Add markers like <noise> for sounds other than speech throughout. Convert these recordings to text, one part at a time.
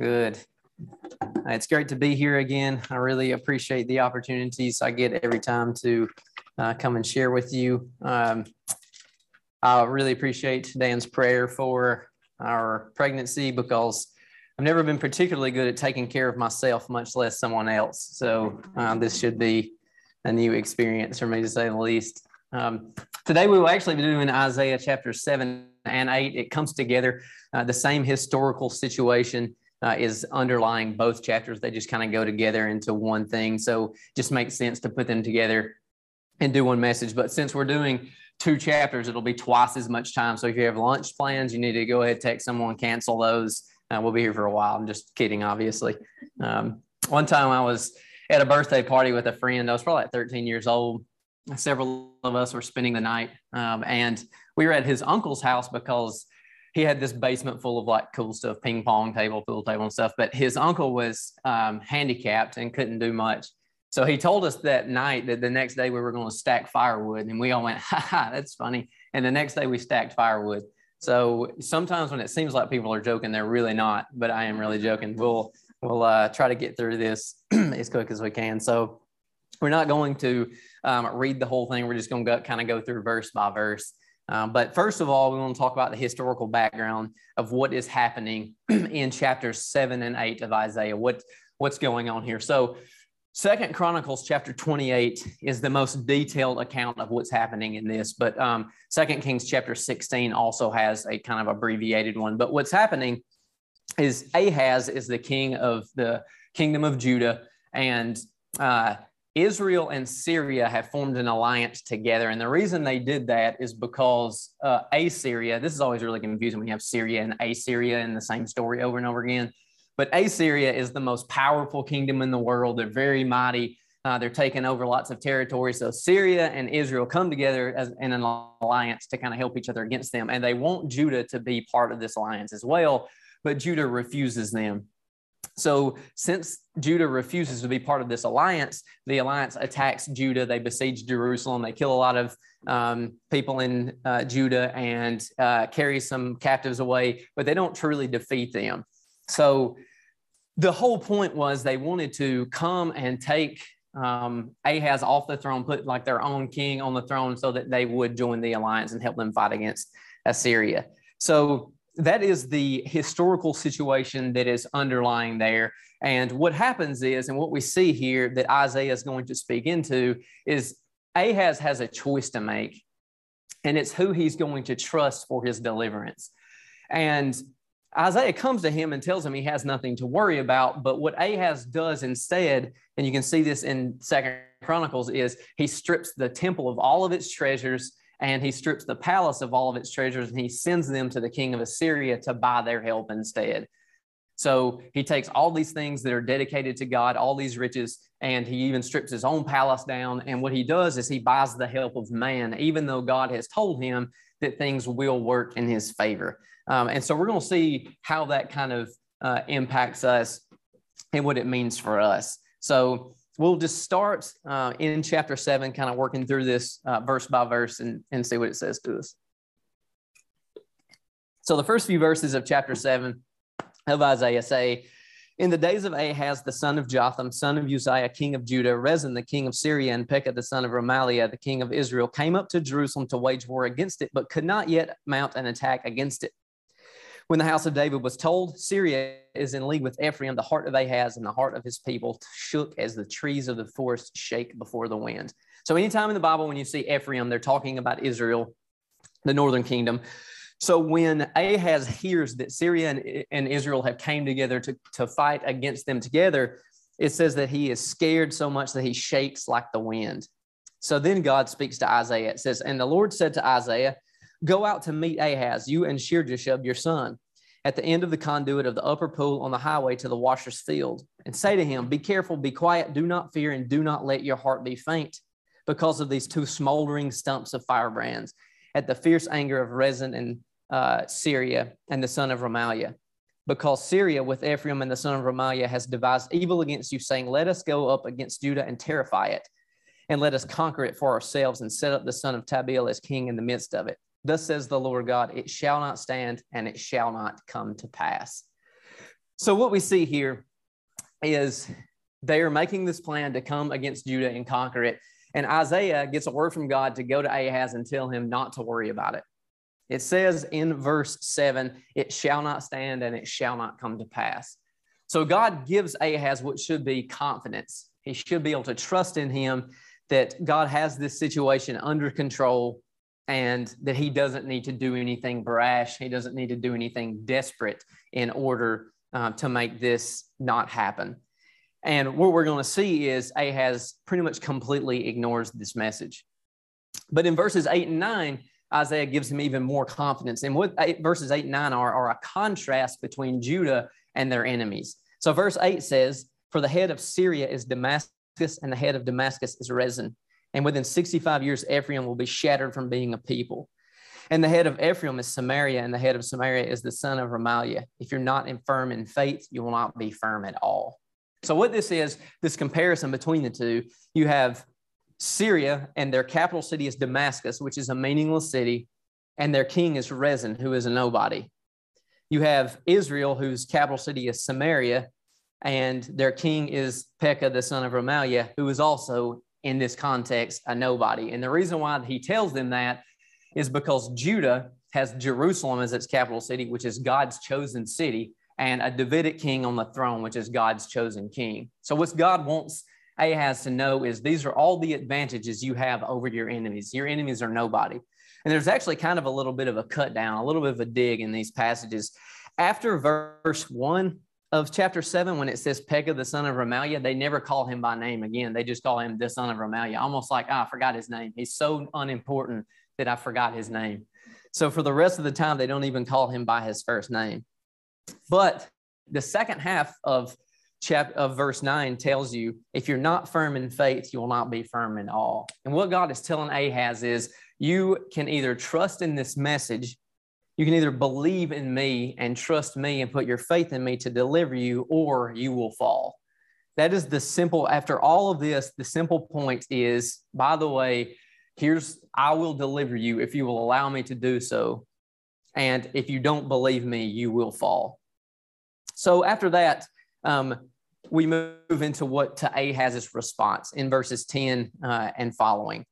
Good. It's great to be here again. I really appreciate the opportunities I get every time to uh, come and share with you. Um, I really appreciate Dan's prayer for our pregnancy because I've never been particularly good at taking care of myself, much less someone else. So uh, this should be a new experience for me to say the least. Um, today we will actually be doing Isaiah chapter 7 and 8. It comes together uh, the same historical situation uh, is underlying both chapters. They just kind of go together into one thing. So just makes sense to put them together and do one message. But since we're doing two chapters, it'll be twice as much time. So if you have lunch plans, you need to go ahead, text someone, cancel those. Uh, we'll be here for a while. I'm just kidding, obviously. Um, one time I was at a birthday party with a friend. I was probably like 13 years old. Several of us were spending the night, um, and we were at his uncle's house because he had this basement full of like cool stuff, ping pong table, pool table, and stuff. But his uncle was um, handicapped and couldn't do much. So he told us that night that the next day we were going to stack firewood, and we all went, "Ha ha, that's funny." And the next day we stacked firewood. So sometimes when it seems like people are joking, they're really not. But I am really joking. We'll we'll uh, try to get through this <clears throat> as quick as we can. So we're not going to um, read the whole thing. We're just going to kind of go through verse by verse. Um, but first of all, we want to talk about the historical background of what is happening <clears throat> in chapters seven and eight of Isaiah. What what's going on here? So, Second Chronicles chapter 28 is the most detailed account of what's happening in this, but um, Second Kings chapter 16 also has a kind of abbreviated one. But what's happening is Ahaz is the king of the kingdom of Judah, and uh, Israel and Syria have formed an alliance together. And the reason they did that is because uh, Assyria, this is always really confusing when you have Syria and Assyria in the same story over and over again. But Assyria is the most powerful kingdom in the world. They're very mighty. Uh, they're taking over lots of territory. So Syria and Israel come together as in an alliance to kind of help each other against them. And they want Judah to be part of this alliance as well. But Judah refuses them. So, since Judah refuses to be part of this alliance, the alliance attacks Judah. They besiege Jerusalem. They kill a lot of um, people in uh, Judah and uh, carry some captives away, but they don't truly defeat them. So, the whole point was they wanted to come and take um, Ahaz off the throne, put like their own king on the throne so that they would join the alliance and help them fight against Assyria. So, that is the historical situation that is underlying there. And what happens is, and what we see here that Isaiah is going to speak into is Ahaz has a choice to make, and it's who he's going to trust for his deliverance. And Isaiah comes to him and tells him he has nothing to worry about. But what Ahaz does instead, and you can see this in Second Chronicles, is he strips the temple of all of its treasures and he strips the palace of all of its treasures and he sends them to the king of Assyria to buy their help instead. So he takes all these things that are dedicated to God, all these riches, and he even strips his own palace down. And what he does is he buys the help of man, even though God has told him that things will work in his favor. Um, and so we're going to see how that kind of uh, impacts us and what it means for us. So we'll just start uh, in chapter seven, kind of working through this uh, verse by verse and, and see what it says to us. So, the first few verses of chapter seven of Isaiah say, In the days of Ahaz, the son of Jotham, son of Uzziah, king of Judah, Rezin, the king of Syria, and Pekah, the son of Remaliah, the king of Israel, came up to Jerusalem to wage war against it, but could not yet mount an attack against it. When the house of David was told, Syria is in league with Ephraim, the heart of Ahaz and the heart of his people shook as the trees of the forest shake before the wind. So, anytime in the Bible when you see Ephraim, they're talking about Israel, the northern kingdom. So, when Ahaz hears that Syria and, and Israel have came together to, to fight against them together, it says that he is scared so much that he shakes like the wind. So then God speaks to Isaiah. It says, And the Lord said to Isaiah, Go out to meet Ahaz, you and Shear-jashub, your son, at the end of the conduit of the upper pool on the highway to the washer's field, and say to him, Be careful, be quiet, do not fear, and do not let your heart be faint because of these two smoldering stumps of firebrands at the fierce anger of Rezin and uh, Syria and the son of Remaliah. Because Syria with Ephraim and the son of Remaliah has devised evil against you, saying, Let us go up against Judah and terrify it, and let us conquer it for ourselves and set up the son of Tabeel as king in the midst of it. Thus says the Lord God, it shall not stand and it shall not come to pass. So, what we see here is they are making this plan to come against Judah and conquer it. And Isaiah gets a word from God to go to Ahaz and tell him not to worry about it. It says in verse seven, it shall not stand and it shall not come to pass. So God gives Ahaz what should be confidence. He should be able to trust in him that God has this situation under control and that he doesn't need to do anything brash. He doesn't need to do anything desperate in order uh, to make this not happen. And what we're going to see is Ahaz pretty much completely ignores this message. But in verses eight and nine, Isaiah gives him even more confidence. And what eight, verses eight and nine are, are a contrast between Judah and their enemies. So verse eight says, For the head of Syria is Damascus, and the head of Damascus is Rezin. And within 65 years, Ephraim will be shattered from being a people. And the head of Ephraim is Samaria, and the head of Samaria is the son of Remaliah. If you're not firm in faith, you will not be firm at all. So, what this is, this comparison between the two, you have Syria, and their capital city is Damascus, which is a meaningless city, and their king is Rezin, who is a nobody. You have Israel, whose capital city is Samaria, and their king is Pekah, the son of Remaliah, who is also, in this context, a nobody. And the reason why he tells them that is because Judah has Jerusalem as its capital city, which is God's chosen city, and a Davidic king on the throne, which is God's chosen king. So, what God wants Ahaz to know is these are all the advantages you have over your enemies. Your enemies are nobody. And there's actually kind of a little bit of a cut down, a little bit of a dig in these passages. After verse one of chapter seven, when it says Pekah, the son of Remaliah, they never call him by name again. They just call him the son of Remaliah, almost like, oh, I forgot his name. He's so unimportant that I forgot his name. So for the rest of the time, they don't even call him by his first name. But the second half of chapter of verse 9 tells you if you're not firm in faith you will not be firm in all and what god is telling ahaz is you can either trust in this message you can either believe in me and trust me and put your faith in me to deliver you or you will fall. That is the simple after all of this the simple point is by the way here's i will deliver you if you will allow me to do so. And if you don't believe me you will fall. So after that um, we move into what to Ahaz's response in verses 10 uh, and following.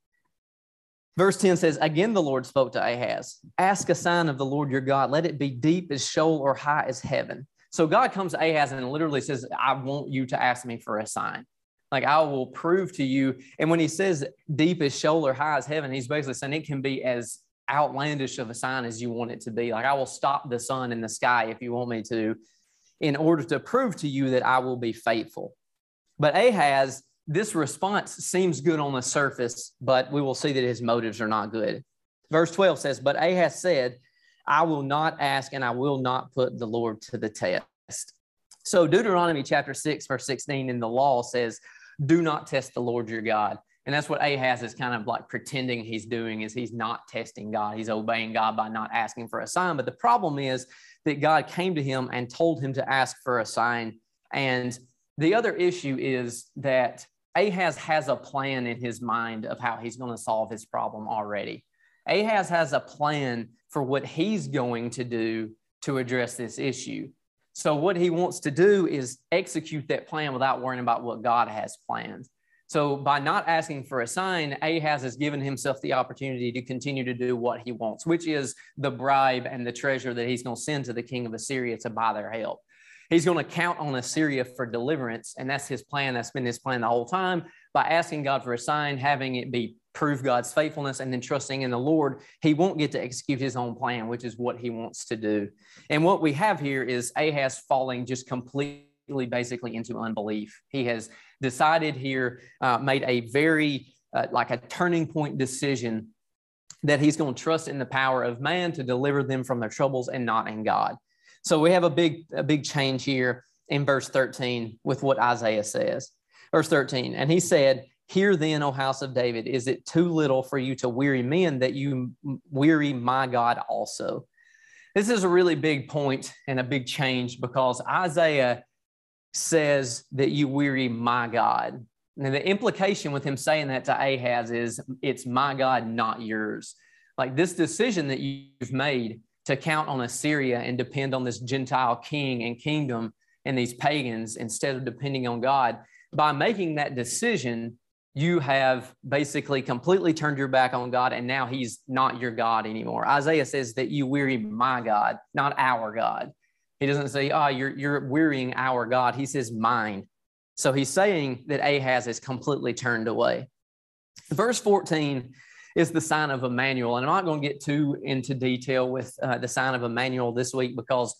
Verse 10 says, Again, the Lord spoke to Ahaz, Ask a sign of the Lord your God. Let it be deep as Sheol or high as heaven. So God comes to Ahaz and literally says, I want you to ask me for a sign. Like I will prove to you. And when he says deep as Sheol or high as heaven, he's basically saying it can be as outlandish of a sign as you want it to be. Like I will stop the sun in the sky if you want me to in order to prove to you that I will be faithful. But Ahaz, this response seems good on the surface, but we will see that his motives are not good. Verse 12 says, But Ahaz said, I will not ask and I will not put the Lord to the test. So Deuteronomy chapter 6, verse 16 in the law says, Do not test the Lord your God. And that's what Ahaz is kind of like pretending he's doing is he's not testing God. He's obeying God by not asking for a sign. But the problem is that God came to him and told him to ask for a sign. And the other issue is that Ahaz has a plan in his mind of how he's going to solve his problem already. Ahaz has a plan for what he's going to do to address this issue. So, what he wants to do is execute that plan without worrying about what God has planned. So, by not asking for a sign, Ahaz has given himself the opportunity to continue to do what he wants, which is the bribe and the treasure that he's going to send to the king of Assyria to buy their help. He's going to count on Assyria for deliverance. And that's his plan. That's been his plan the whole time. By asking God for a sign, having it be prove God's faithfulness, and then trusting in the Lord, he won't get to execute his own plan, which is what he wants to do. And what we have here is Ahaz falling just completely basically into unbelief. He has decided here, uh, made a very uh, like a turning point decision that he's going to trust in the power of man to deliver them from their troubles and not in God. So we have a big, a big change here in verse 13 with what Isaiah says. Verse 13, and he said, Hear then, O house of David, is it too little for you to weary men that you weary my God also? This is a really big point and a big change because Isaiah says that you weary my God. And the implication with him saying that to Ahaz is it's my God, not yours. Like this decision that you've made to count on Assyria and depend on this Gentile king and kingdom and these pagans instead of depending on God, by making that decision, you have basically completely turned your back on God and now he's not your God anymore. Isaiah says that you weary my God, not our God. He doesn't say, oh, you're, you're wearying our God. He says mine. So he's saying that Ahaz is completely turned away. Verse 14 is the sign of Emmanuel. And I'm not going to get too into detail with uh, the sign of Emmanuel this week because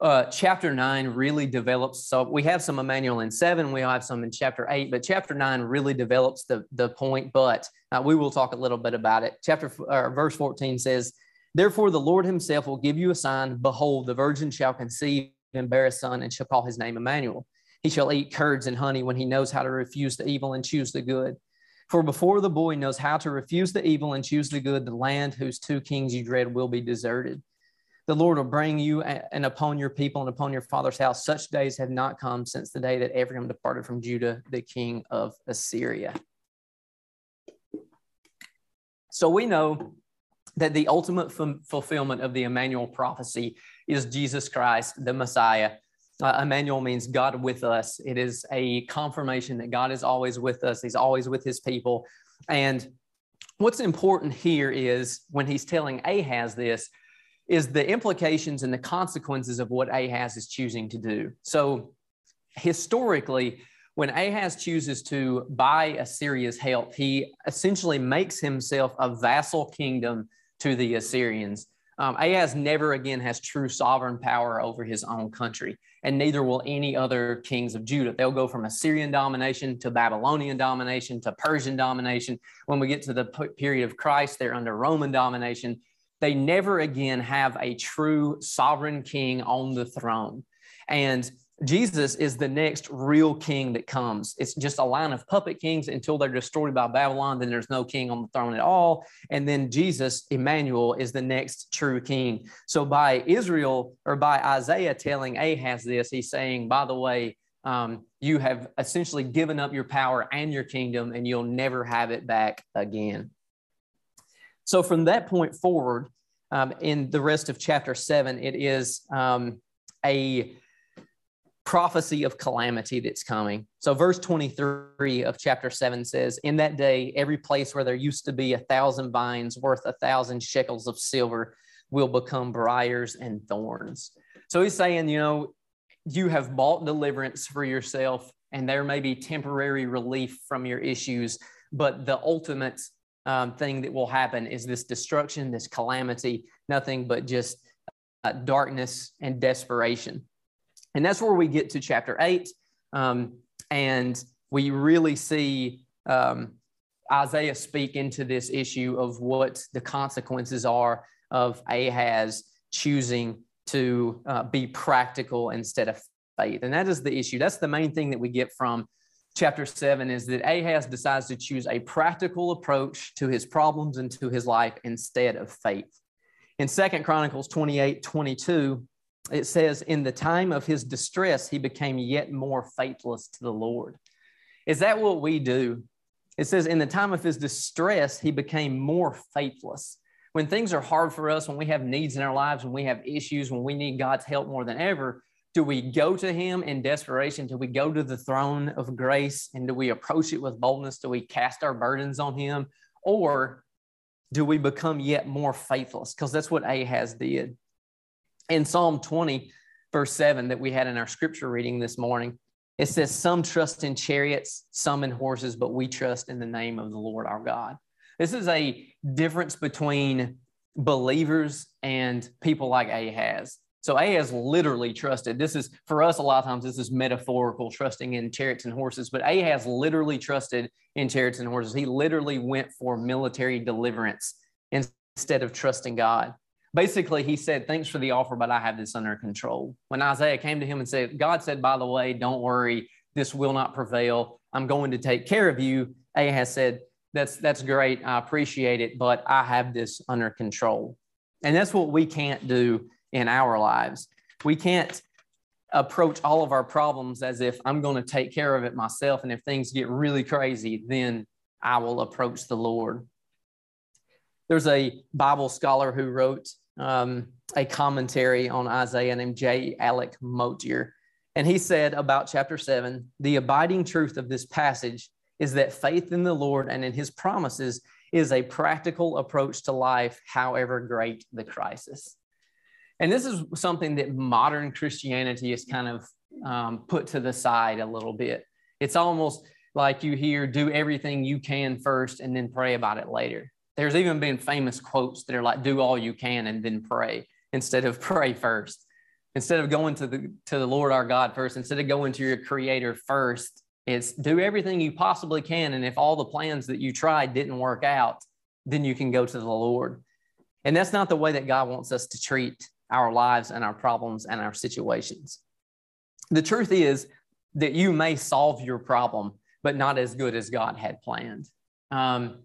uh, chapter nine really develops. So we have some Emmanuel in seven, we have some in chapter eight, but chapter nine really develops the, the point. But uh, we will talk a little bit about it. Chapter uh, verse 14 says, Therefore, the Lord himself will give you a sign. Behold, the virgin shall conceive and bear a son, and shall call his name Emmanuel. He shall eat curds and honey when he knows how to refuse the evil and choose the good. For before the boy knows how to refuse the evil and choose the good, the land whose two kings you dread will be deserted. The Lord will bring you and upon your people and upon your father's house. Such days have not come since the day that Ephraim departed from Judah, the king of Assyria. So we know that the ultimate f- fulfillment of the Emmanuel prophecy is Jesus Christ, the Messiah. Uh, Emmanuel means God with us. It is a confirmation that God is always with us, He's always with His people. And what's important here is when He's telling Ahaz this, is the implications and the consequences of what Ahaz is choosing to do. So, historically, when Ahaz chooses to buy Assyria's help, he essentially makes himself a vassal kingdom to the Assyrians. Um, Ahaz never again has true sovereign power over his own country, and neither will any other kings of Judah. They'll go from Assyrian domination to Babylonian domination to Persian domination. When we get to the period of Christ, they're under Roman domination they never again have a true sovereign king on the throne. And Jesus is the next real king that comes. It's just a line of puppet kings until they're destroyed by Babylon. Then there's no king on the throne at all. And then Jesus, Emmanuel, is the next true king. So by Israel or by Isaiah telling Ahaz this, he's saying, by the way, um, you have essentially given up your power and your kingdom, and you'll never have it back again. So from that point forward, um, in the rest of chapter seven, it is um, a prophecy of calamity that's coming. So, verse 23 of chapter 7 says, In that day, every place where there used to be a thousand vines worth a thousand shekels of silver will become briars and thorns. So, he's saying, you know, you have bought deliverance for yourself, and there may be temporary relief from your issues, but the ultimate um, thing that will happen is this destruction, this calamity, nothing but just uh, darkness and desperation. And that's where we get to chapter eight. Um, and we really see um, Isaiah speak into this issue of what the consequences are of Ahaz choosing to uh, be practical instead of faith. And that is the issue. That's the main thing that we get from chapter 7 is that Ahaz decides to choose a practical approach to his problems and to his life instead of faith. In Second Chronicles 28 22, it says, In the time of his distress, he became yet more faithless to the Lord. Is that what we do? It says, In the time of his distress, he became more faithless. When things are hard for us, when we have needs in our lives, when we have issues, when we need God's help more than ever, do we go to him in desperation? Do we go to the throne of grace and do we approach it with boldness? Do we cast our burdens on him? Or do we become yet more faithless? Because that's what Ahaz did. In Psalm 20, verse 7, that we had in our scripture reading this morning, it says, Some trust in chariots, some in horses, but we trust in the name of the Lord our God. This is a difference between believers and people like Ahaz. So Ahaz literally trusted. This is for us a lot of times this is metaphorical, trusting in chariots and horses, but Ahaz literally trusted in chariots and horses. He literally went for military deliverance instead of trusting God. Basically he said, Thanks for the offer, but I have this under control. When Isaiah came to him and said, God said, By the way, don't worry, this will not prevail. I'm going to take care of you. Ahaz said, That's that's great. I appreciate it, but I have this under control. And that's what we can't do in our lives. We can't approach all of our problems as if I'm going to take care of it myself. And if things get really crazy, then I will approach the Lord. There's a Bible scholar who wrote um, a commentary on Isaiah named J. Alec Motyer. And he said about chapter seven the abiding truth of this passage is that faith in the Lord and in his promises is a practical approach to life, however great the crisis. And this is something that modern Christianity is kind of um, put to the side a little bit. It's almost like you hear, do everything you can first and then pray about it later. There's even been famous quotes that are like, do all you can and then pray instead of <laughs> pray first. Instead of going to the, to the Lord our God first, instead of going to your creator first, it's do everything you possibly can. And if all the plans that you tried didn't work out, then you can go to the Lord. And that's not the way that God wants us to treat our lives and our problems and our situations. The truth is that you may solve your problem, but not as good as God had planned. Um,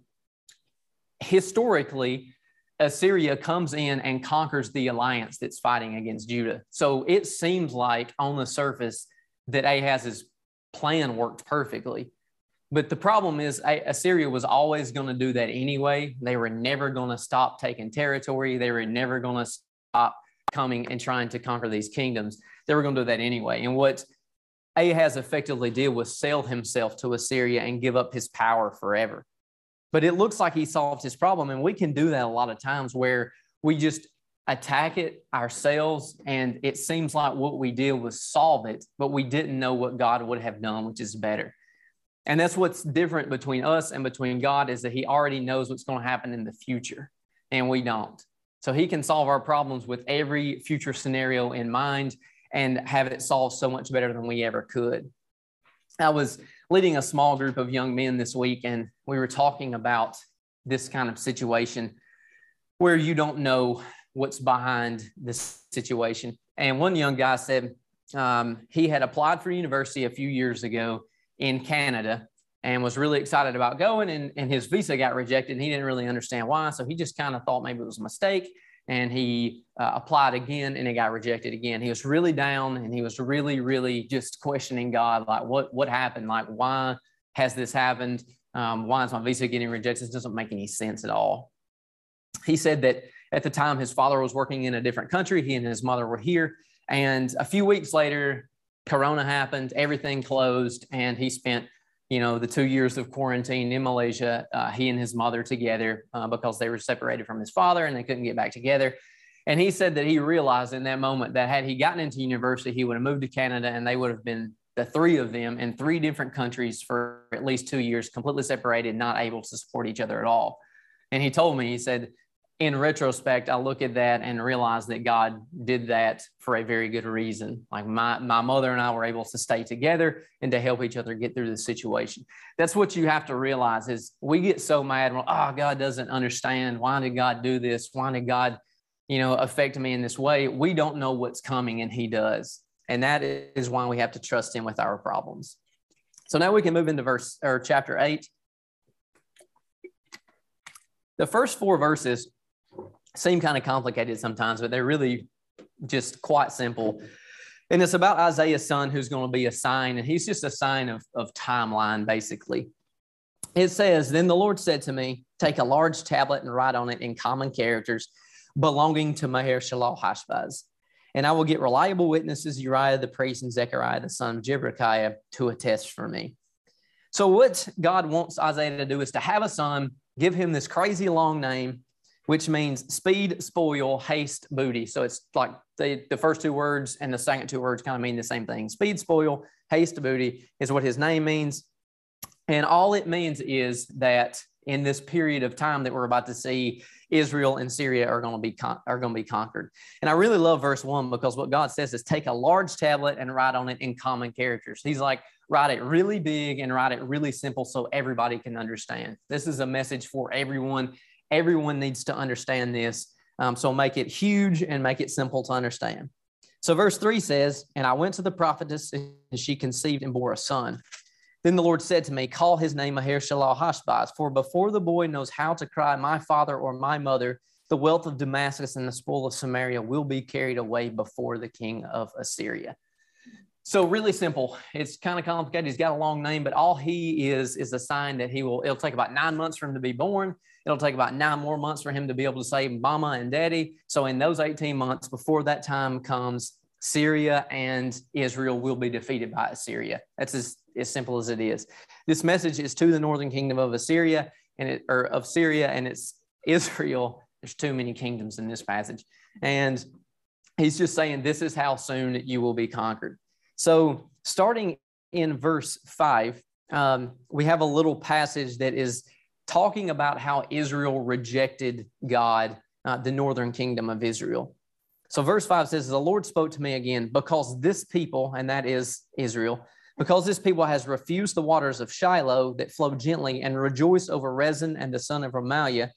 historically, Assyria comes in and conquers the alliance that's fighting against Judah. So it seems like on the surface that Ahaz's plan worked perfectly. But the problem is, Assyria was always going to do that anyway. They were never going to stop taking territory. They were never going to stop coming and trying to conquer these kingdoms. They were going to do that anyway. And what Ahaz effectively did was sell himself to Assyria and give up his power forever. But it looks like he solved his problem. And we can do that a lot of times where we just attack it ourselves. And it seems like what we did was solve it, but we didn't know what God would have done, which is better. And that's what's different between us and between God is that he already knows what's going to happen in the future, and we don't. So he can solve our problems with every future scenario in mind and have it solved so much better than we ever could. I was leading a small group of young men this week, and we were talking about this kind of situation where you don't know what's behind this situation. And one young guy said um, he had applied for university a few years ago in Canada and was really excited about going. And, and his visa got rejected. And he didn't really understand why. So he just kind of thought maybe it was a mistake. And he uh, applied again and it got rejected again. He was really down and he was really, really just questioning God like, what, what happened? Like, why has this happened? Um, why is my visa getting rejected? This doesn't make any sense at all. He said that at the time his father was working in a different country, he and his mother were here. And a few weeks later, Corona happened, everything closed, and he spent you know, the two years of quarantine in Malaysia, uh, he and his mother together uh, because they were separated from his father and they couldn't get back together. And he said that he realized in that moment that had he gotten into university, he would have moved to Canada and they would have been the three of them in three different countries for at least two years, completely separated, not able to support each other at all. And he told me, he said, in retrospect, I look at that and realize that God did that for a very good reason. Like my, my mother and I were able to stay together and to help each other get through the situation. That's what you have to realize is we get so mad when, oh, God doesn't understand. Why did God do this? Why did God, you know, affect me in this way? We don't know what's coming and he does. And that is why we have to trust him with our problems. So now we can move into verse or chapter eight. The first four verses seem kind of complicated sometimes, but they're really just quite simple. And it's about Isaiah's son who's going to be a sign, and he's just a sign of, of timeline, basically. It says, Then the Lord said to me, Take a large tablet and write on it in common characters belonging to Maher Shalal Hashbaz. And I will get reliable witnesses, Uriah the priest and Zechariah the son of Jeberechiah, to attest for me. So, what God wants Isaiah to do is to have a son, give him this crazy long name, which means speed, spoil, haste, booty. So it's like the, the first two words and the second two words kind of mean the same thing. Speed, spoil, haste, booty is what his name means. And all it means is that in this period of time that we're about to see, Israel and Syria are going to be con- are going to be conquered. And I really love verse one because what God says is take a large tablet and write on it in common characters. He's like write it really big and write it really simple so everybody can understand. This is a message for everyone Everyone needs to understand this. Um, so make it huge and make it simple to understand. So verse 3 says, And I went to the prophetess, and she conceived and bore a son. Then the Lord said to me, Call his name Maher-shalal-hash-baz, for before the boy knows how to cry, My father or my mother, the wealth of Damascus and the spoil of Samaria will be carried away before the king of Assyria. So really simple. It's kind of complicated. He's got a long name, but all he is is a sign that he will. It'll take about nine months for him to be born. It'll take about nine more months for him to be able to say mama and daddy. So in those 18 months before that time comes, Syria and Israel will be defeated by Assyria. That's as, as simple as it is. This message is to the northern kingdom of Assyria and it, or of Syria, and it's <laughs> Israel. There's too many kingdoms in this passage. And he's just saying this is how soon you will be conquered. So, starting in verse five, um, we have a little passage that is talking about how Israel rejected God, uh, the northern kingdom of Israel. So, verse 5 says, The Lord spoke to me again, because this people, and that is Israel, because this people has refused the waters of Shiloh that flow gently and rejoice over Rezin and the son of Remaliah.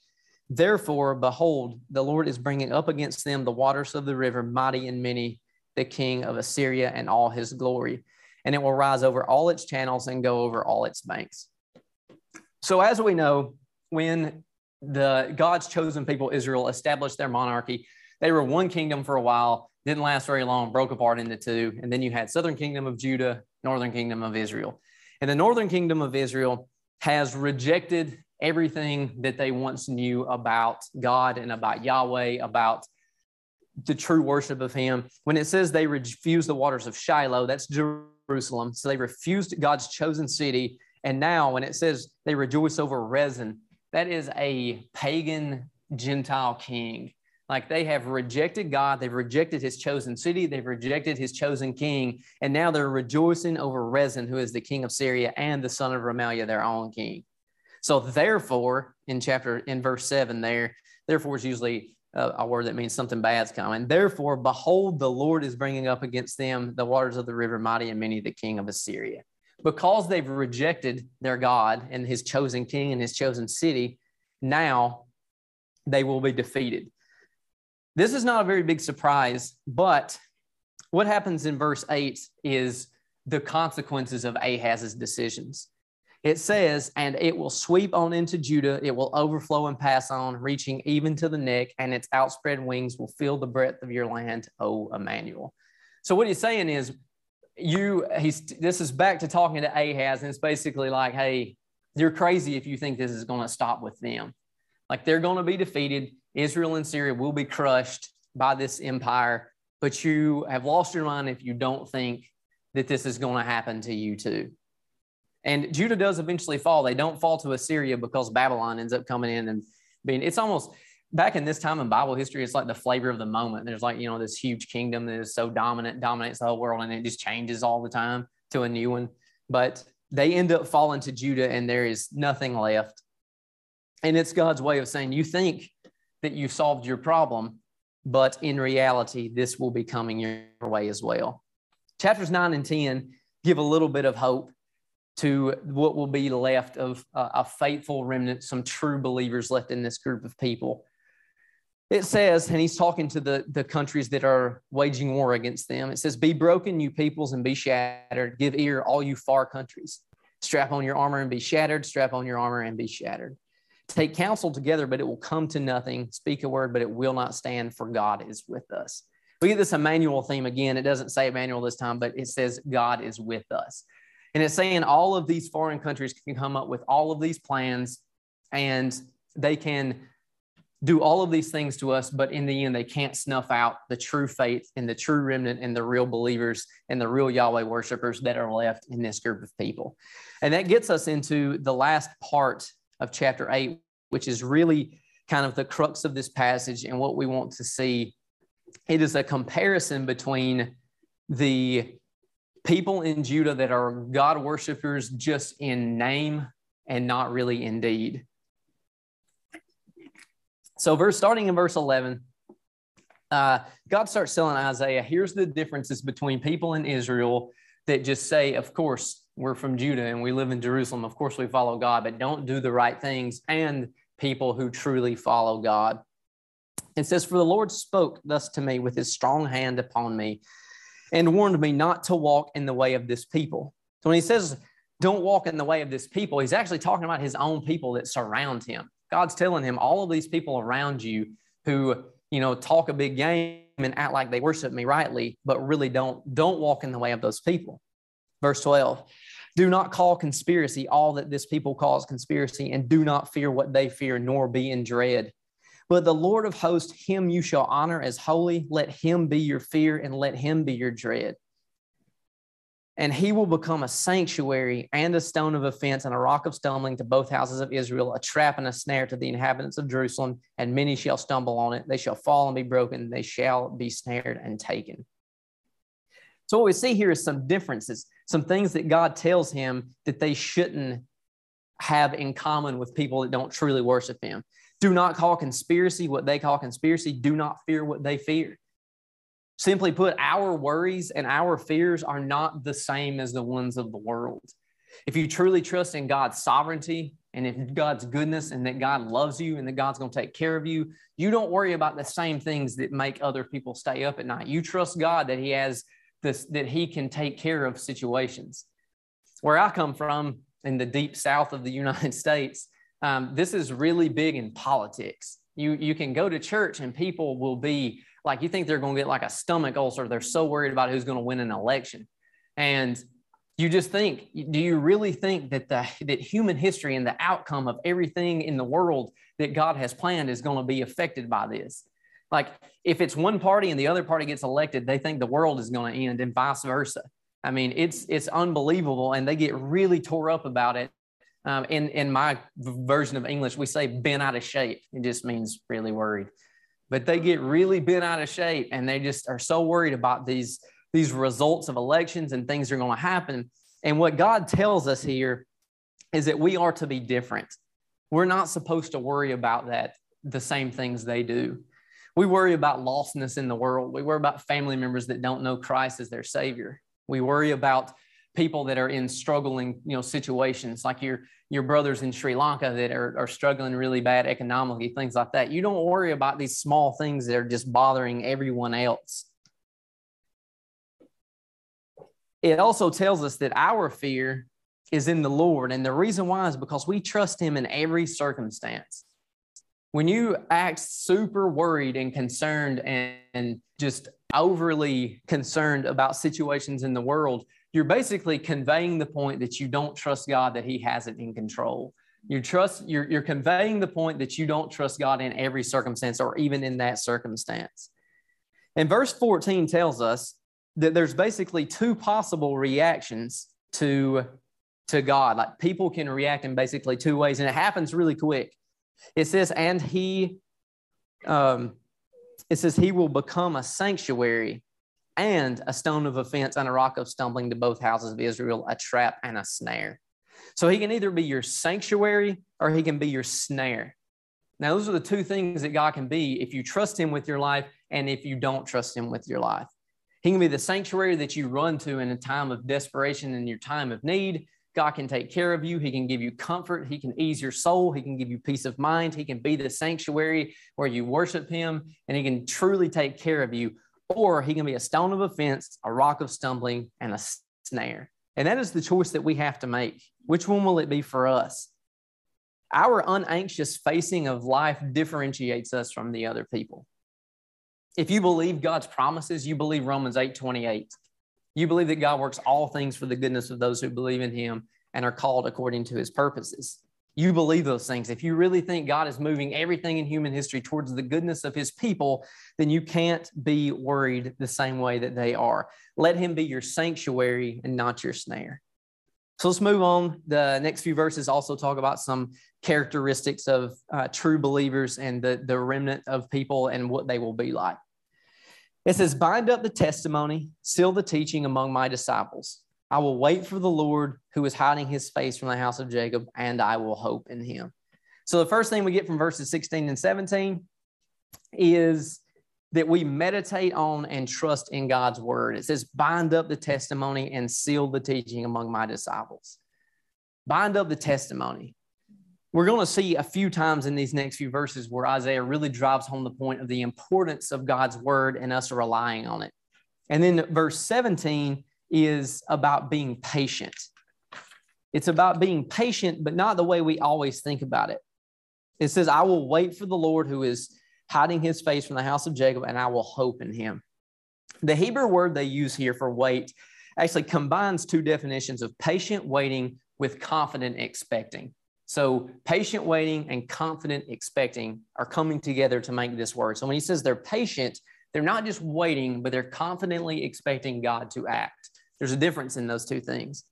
Therefore, behold, the Lord is bringing up against them the waters of the river, mighty and many, the king of Assyria and all his glory, and it will rise over all its channels and go over all its banks. So, as we know, when the God's chosen people, Israel, established their monarchy, they were one kingdom for a while, didn't last very long, broke apart into two. And then you had southern kingdom of Judah, northern kingdom of Israel. And the northern kingdom of Israel has rejected everything that they once knew about God and about Yahweh, about the true worship of him. When it says they refused the waters of Shiloh, that's Jerusalem. So they refused God's chosen city. And now when it says they rejoice over Rezin, that is a pagan Gentile king. Like they have rejected God, they've rejected his chosen city, they've rejected his chosen king, and now they're rejoicing over Rezin, who is the king of Syria and the son of Remaliah, their own king. So therefore, in chapter in verse seven, there, therefore is usually a, word that means something bad's coming. Therefore, behold, the Lord is bringing up against them the waters of the river, mighty and many, the king of Assyria. Because they've rejected their God and his chosen king and his chosen city, now they will be defeated. This is not a very big surprise, but what happens in verse 8 is the consequences of Ahaz's decisions. It says, and it will sweep on into Judah, it will overflow and pass on, reaching even to the neck, and its outspread wings will fill the breadth of your land, O Emmanuel. So what he's saying is, you he's this is back to talking to Ahaz, and it's basically like, hey, you're crazy if you think this is going to stop with them. Like they're going to be defeated. Israel and Syria will be crushed by this empire, but you have lost your mind if you don't think that this is going to happen to you too. And Judah does eventually fall. They don't fall to Assyria because Babylon ends up coming in and being, it's almost back in this time in Bible history, it's like the flavor of the moment. There's like, you know, this huge kingdom that is so dominant, dominates the whole world, and it just changes all the time to a new one. But they end up falling to Judah and there is nothing left. And it's God's way of saying, you think that you've solved your problem, but in reality, this will be coming your way as well. Chapters 9 and 10 give a little bit of hope to what will be left of a faithful remnant, some true believers left in this group of people. It says, and he's talking to the, the countries that are waging war against them. It says, Be broken, you peoples, and be shattered. Give ear, all you far countries. Strap on your armor and be shattered. Strap on your armor and be shattered. Take counsel together, but it will come to nothing. Speak a word, but it will not stand, for God is with us. We get this Emmanuel theme again. It doesn't say Emmanuel this time, but it says God is with us. And it's saying all of these foreign countries can come up with all of these plans and they can do all of these things to us, but in the end, they can't snuff out the true faith and the true remnant and the real believers and the real Yahweh worshipers that are left in this group of people. And that gets us into the last part of chapter eight, which is really kind of the crux of this passage and what we want to see. It is a comparison between the people in Judah that are God worshipers just in name and not really in deed. So, verse starting in verse 11, uh, God starts telling Isaiah, here's the differences between people in Israel that just say, of course, we're from Judah and we live in Jerusalem. Of course, we follow God, but don't do the right things, and people who truly follow God. It says, For the Lord spoke thus to me with his strong hand upon me and warned me not to walk in the way of this people. So when he says, Don't walk in the way of this people, he's actually talking about his own people that surround him. God's telling him, All of these people around you who, you know, talk a big game and act like they worship me rightly, but really don't, don't walk in the way of those people. Verse 12 do not call conspiracy all that this people calls conspiracy, and do not fear what they fear, nor be in dread. But the Lord of hosts, him you shall honor as holy. Let him be your fear, and let him be your dread. And he will become a sanctuary and a stone of offense and a rock of stumbling to both houses of Israel, a trap and a snare to the inhabitants of Jerusalem. And many shall stumble on it. They shall fall and be broken. They shall be snared and taken. So, what we see here is some differences, some things that God tells him that they shouldn't have in common with people that don't truly worship him. Do not call conspiracy what they call conspiracy. Do not fear what they fear. Simply put, our worries and our fears are not the same as the ones of the world. If you truly trust in God's sovereignty and in God's goodness and that God loves you and that God's going to take care of you, you don't worry about the same things that make other people stay up at night. You trust God that He has this, that he can take care of situations. Where I come from in the deep south of the <laughs> United States, um, this is really big in politics. You, you can go to church and people will be like, you think they're going to get like a stomach ulcer. They're so worried about who's going to win an election. And you just think, do you really think that the that human history and the outcome of everything in the world that God has planned is going to be affected by this? Like if it's one party and the other party gets elected, they think the world is going to end and vice versa. I mean, it's it's unbelievable, and they get really tore up about it. Um, in in my version of English, we say bent out of shape. It just means really worried. But they get really bent out of shape, and they just are so worried about these these results of elections and things are going to happen. And what God tells us here is that we are to be different. We're not supposed to worry about that the same things they do. We worry about lostness in the world. We worry about family members that don't know Christ as their Savior. We worry about people that are in struggling, you know, situations like your your brothers in Sri Lanka that are, are struggling really bad economically, things like that. You don't worry about these small things that are just bothering everyone else. It also tells us that our fear is in the Lord. And the reason why is because we trust Him in every circumstance when you act super worried and concerned and, and just overly concerned about situations in the world, you're basically conveying the point that you don't trust God that He has it in control. You trust you're, you're conveying the point that you don't trust God in every circumstance or even in that circumstance. And verse 14 tells us that there's basically two possible reactions to, to God. Like people can react in basically two ways, and it happens really quick. It says, and he, um, it says, he will become a sanctuary and a stone of offense and a rock of stumbling to both houses of Israel, a trap and a snare. So he can either be your sanctuary or he can be your snare. Now, those are the two things that God can be if you trust him with your life and if you don't trust him with your life. He can be the sanctuary that you run to in a time of desperation and your time of need, God can take care of you. He can give you comfort. He can ease your soul. He can give you peace of mind. He can be the sanctuary where you worship Him, and He can truly take care of you. Or He can be a stone of offense, a rock of stumbling, and a snare. And that is the choice that we have to make. Which one will it be for us? Our unanxious facing of life differentiates us from the other people. If you believe God's promises, you believe Romans 8 28. You believe that God works all things for the goodness of those who believe in him and are called according to his purposes. You believe those things. If you really think God is moving everything in human history towards the goodness of his people, then you can't be worried the same way that they are. Let him be your sanctuary and not your snare. So let's move on. The next few verses also talk about some characteristics of uh, true believers and the, the remnant of people and what they will be like. It says, Bind up the testimony, seal the teaching among my disciples. I will wait for the Lord who is hiding his face from the house of Jacob, and I will hope in him. So, the first thing we get from verses 16 and 17 is that we meditate on and trust in God's word. It says, Bind up the testimony and seal the teaching among my disciples. Bind up the testimony. we're going to see a few times in these next few verses where Isaiah really drives home the point of the importance of God's word and us relying on it. And then verse 17 is about being patient. It's about being patient, but not the way we always think about it. It says, I will wait for the Lord who is hiding his face from the house of Jacob, and I will hope in him. The Hebrew word they use here for wait actually combines two definitions of patient waiting with confident expecting. So, patient waiting and confident expecting are coming together to make this word. So, when he says they're patient, they're not just waiting, but they're confidently expecting God to act. There's a difference in those two things.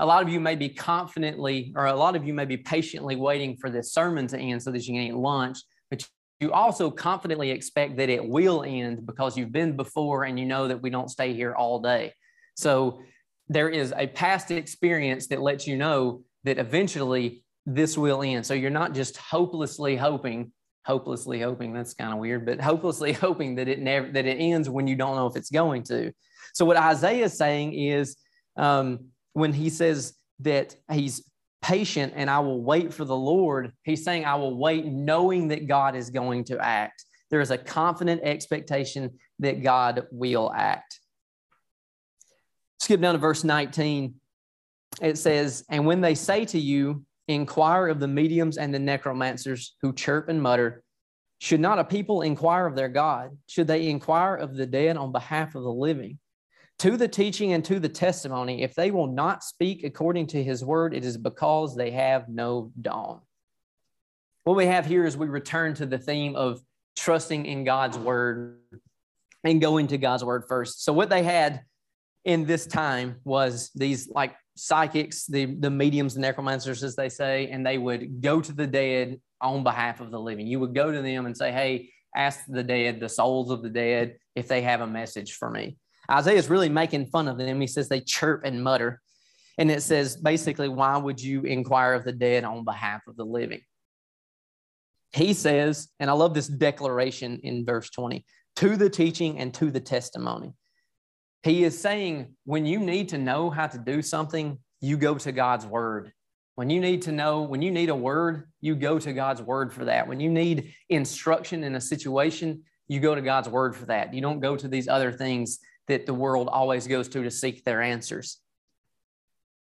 A lot of you may be confidently, or a lot of you may be patiently waiting for this sermon to end so that you can eat lunch, but you also confidently expect that it will end because you've been before and you know that we don't stay here all day. So there is a past experience that lets you know that eventually this will end. So you're not just hopelessly hoping hopelessly hoping that's kind of weird but hopelessly <laughs> hoping that it never that it ends when you don't know if it's going to so what isaiah is saying is um, when he says that he's patient and i will wait for the lord he's saying i will wait knowing that god is going to act there is a confident expectation that god will act skip down to verse 19 it says and when they say to you Inquire of the mediums and the necromancers who chirp and mutter. Should not a people inquire of their God? Should they inquire of the dead on behalf of the living? To the teaching and to the testimony, if they will not speak according to his word, it is because they have no dawn. What we have here is we return to the theme of trusting in God's word and going to God's word first. So, what they had in this time was these like psychics, the, the mediums, the necromancers, as they say, and they would go to the dead on behalf of the living. You would go to them and say, Hey, ask the dead, the souls of the dead, if they have a message for me. Isaiah is really making fun of them. He says they chirp and mutter. And it says basically, why would you inquire of the dead on behalf of the living? He says, and I love this declaration in verse 20 to the teaching and to the testimony. He is saying when you need to know how to do something, you go to God's word. When you need to know, when you need a word, you go to God's word for that. When you need instruction in a situation, you go to God's word for that. You don't go to these other things that the world always goes to to seek their answers.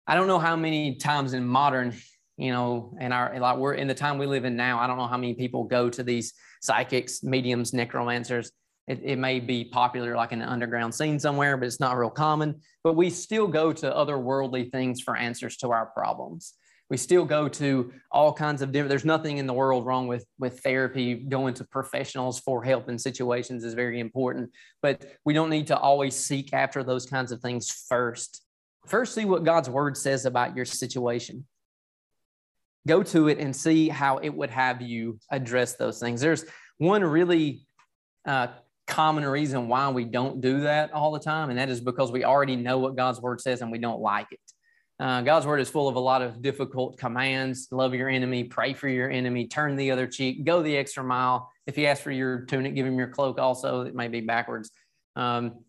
I don't know how many times in modern, you know, in our like we're in the time we live in now, I don't know how many people go to these psychics, mediums, necromancers it, it may be popular like in an underground scene somewhere, but it's not real common. But we still go to otherworldly things for answers to our problems. We still go to all kinds of different, there's nothing in the world wrong with, with therapy. Going to professionals for help in situations is very important, but we don't need to always seek after those kinds of things first. First, see what God's word says about your situation go to it and see how it would have you address those things. There's one really uh, common reason why we don't do that all the time, and that is because we already know what God's word says and we don't like it. Uh, God's word is full of a lot of difficult commands love your enemy, pray for your enemy, turn the other cheek, go the extra mile. If he asks for your tunic, give him your cloak also. It may be backwards. Um,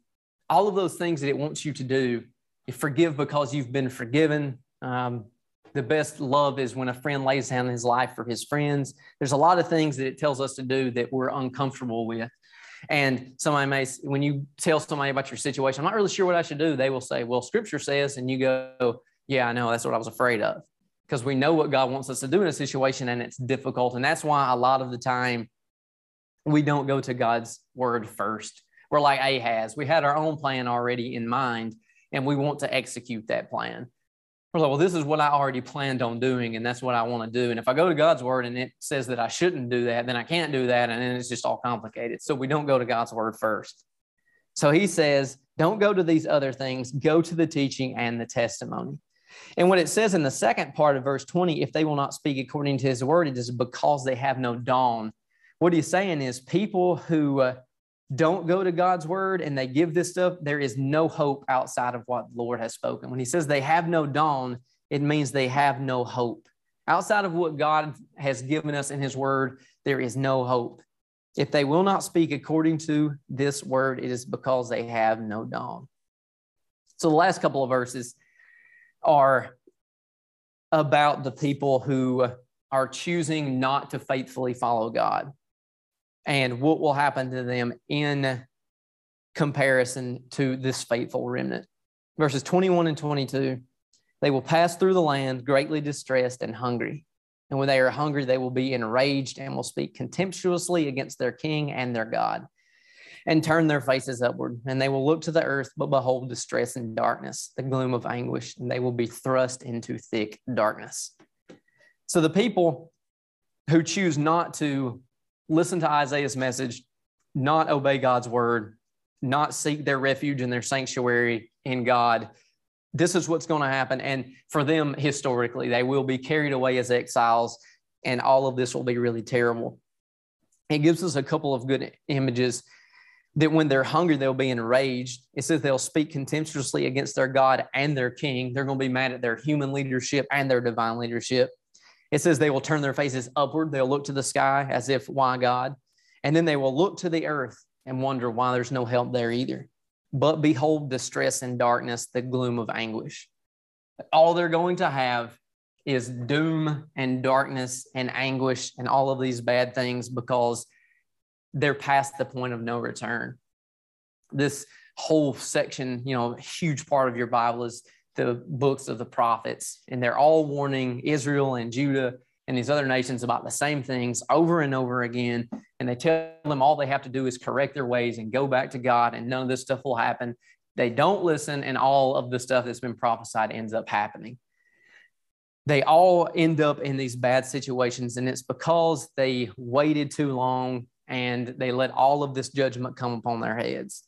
all of those things that it wants you to do, forgive because you've been forgiven. Um, the best love is when a friend lays down his life for his friends. There's a lot of things that it tells us to do that we're uncomfortable with. And somebody may, when you tell somebody about your situation, I'm not really sure what I should do. They will say, well, scripture says, and you go, yeah, I know. That's what I was afraid of. Because we know what God wants us to do in a situation and it's difficult. And that's why a lot of the time we don't go to God's word first. We're like Ahaz. We had our own plan already in mind and we want to execute that plan. We're like, well, this is what I already planned on doing, and that's what I want to do. And if I go to God's word and it says that I shouldn't do that, then I can't do that. And then it's just all complicated. So we don't go to God's word first. So he says, don't go to these other things, go to the teaching and the testimony. And what it says in the second part of verse 20, if they will not speak according to his word, it is because they have no dawn. What he's saying is people who uh, don't go to God's word and they give this stuff, there is no hope outside of what the Lord has spoken. When he says they have no dawn, it means they have no hope. Outside of what God has given us in his word, there is no hope. If they will not speak according to this word, it is because they have no dawn. So the last couple of verses are about the people who are choosing not to faithfully follow God and what will happen to them in comparison to this faithful remnant. Verses 21 and 22 they will pass through the land greatly distressed and hungry. And when they are hungry, they will be enraged and will speak contemptuously against their king and their God and turn their faces upward. And they will look to the earth, but behold distress and darkness, the gloom of anguish, and they will be thrust into thick darkness. So the people who choose not to listen to Isaiah's message, not obey God's word, not seek their refuge and their sanctuary in God, this is what's going to happen. And for them, historically, they will be carried away as exiles, and all of this will be really terrible. It gives us a couple of good images that when they're hungry, they'll be enraged. It says they'll speak contemptuously against their God and their king. They're going to be mad at their human leadership and their divine leadership. It says they will turn their faces upward. They'll look to the sky as if, why God? And then they will look to the earth and wonder why there's no help there either. But behold, distress and darkness, the gloom of anguish. All they're going to have is doom and darkness and anguish and all of these bad things because they're past the point of no return. This whole section, you know, huge part of your Bible is the books of the prophets, and they're all warning Israel and Judah and these other nations about the same things over and over again. And they tell them all they have to do is correct their ways and go back to God, and none of this stuff will happen. They don't listen, and all of the stuff that's been prophesied ends up happening. They all end up in these bad situations, and it's because they waited too long and they let all of this judgment come upon their heads.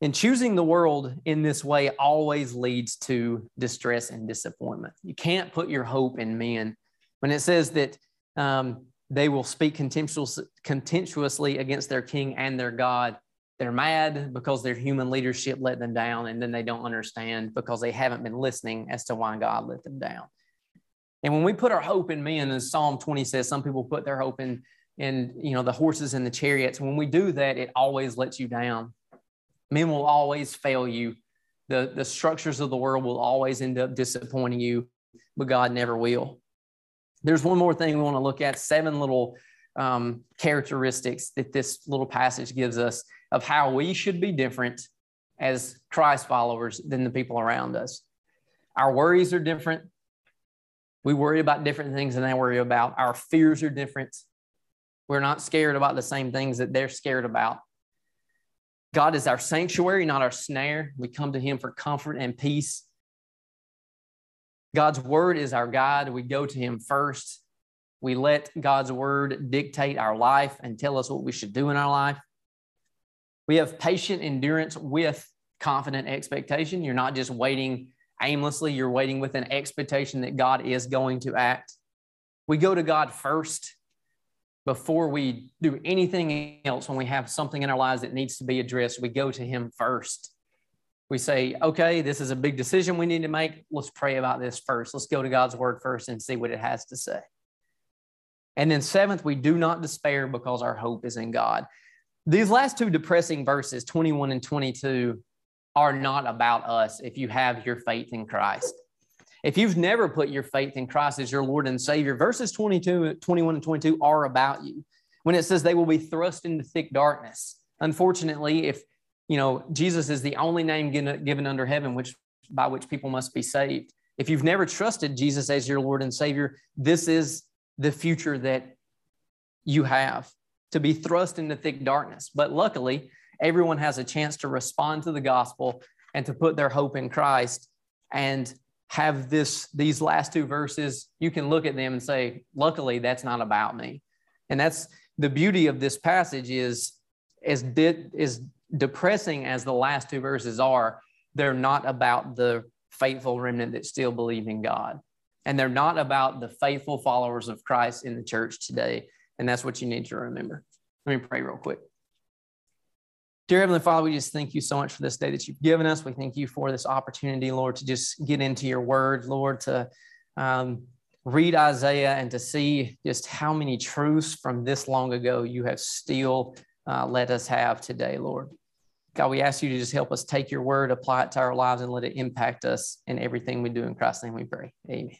And choosing the world in this way always leads to distress and disappointment. You can't put your hope in men. When it says that um, they will speak contemptuous, contemptuously against their king and their God, they're mad because their human leadership let them down, and then they don't understand because they haven't been listening as to why God let them down. And when we put our hope in men, as Psalm 20 says, some people put their hope in in you know the horses and the chariots. When we do that, it always lets you down Men will always fail you. The, the structures of the world will always end up disappointing you, but God never will. There's one more thing we want to look at seven little um, characteristics that this little passage gives us of how we should be different as Christ followers than the people around us. Our worries are different. We worry about different things than they worry about. Our fears are different. We're not scared about the same things that they're scared about. God is our sanctuary, not our snare. We come to Him for comfort and peace. God's word is our guide. We go to Him first. We let God's word dictate our life and tell us what we should do in our life. We have patient endurance with confident expectation. You're not just waiting aimlessly, you're waiting with an expectation that God is going to act. We go to God first before we do anything else, when we have something in our lives that needs to be addressed, we go to Him first. We say, okay, this is a big decision we need to make. Let's pray about this first. Let's go to God's word first and see what it has to say. And then, seventh, we do not despair because our hope is in God. These last two depressing verses, 21 and 22, are not about us if you have your faith in Christ. If you've never put your faith in Christ as your Lord and Savior, verses 22, 21 and 22 are about you. When it says they will be thrust into thick darkness. Unfortunately, if you know Jesus is the only name given, under heaven which by which people must be saved. If you've never trusted Jesus as your Lord and Savior, this is the future that you have to be thrust into thick darkness. But luckily, everyone has a chance to respond to the gospel and to put their hope in Christ. And have this these last two verses you can look at them and say luckily that's not about me. And that's the beauty of this passage is as de- as depressing as the last two verses are they're not about the faithful remnant that still believe in god. And they're not about the faithful followers of christ in the church today. And that's what you need to remember. Let me pray real quick Dear Heavenly Father, we just thank you so much for this day that you've given us. We thank you for this opportunity, Lord, to just get into your word, Lord, to um, read Isaiah and to see just how many truths from this long ago you have still uh, let us have today, Lord. God, we ask you to just help us take your word, apply it to our lives, and let it impact us in everything we do. In Christ's name we pray. Amen.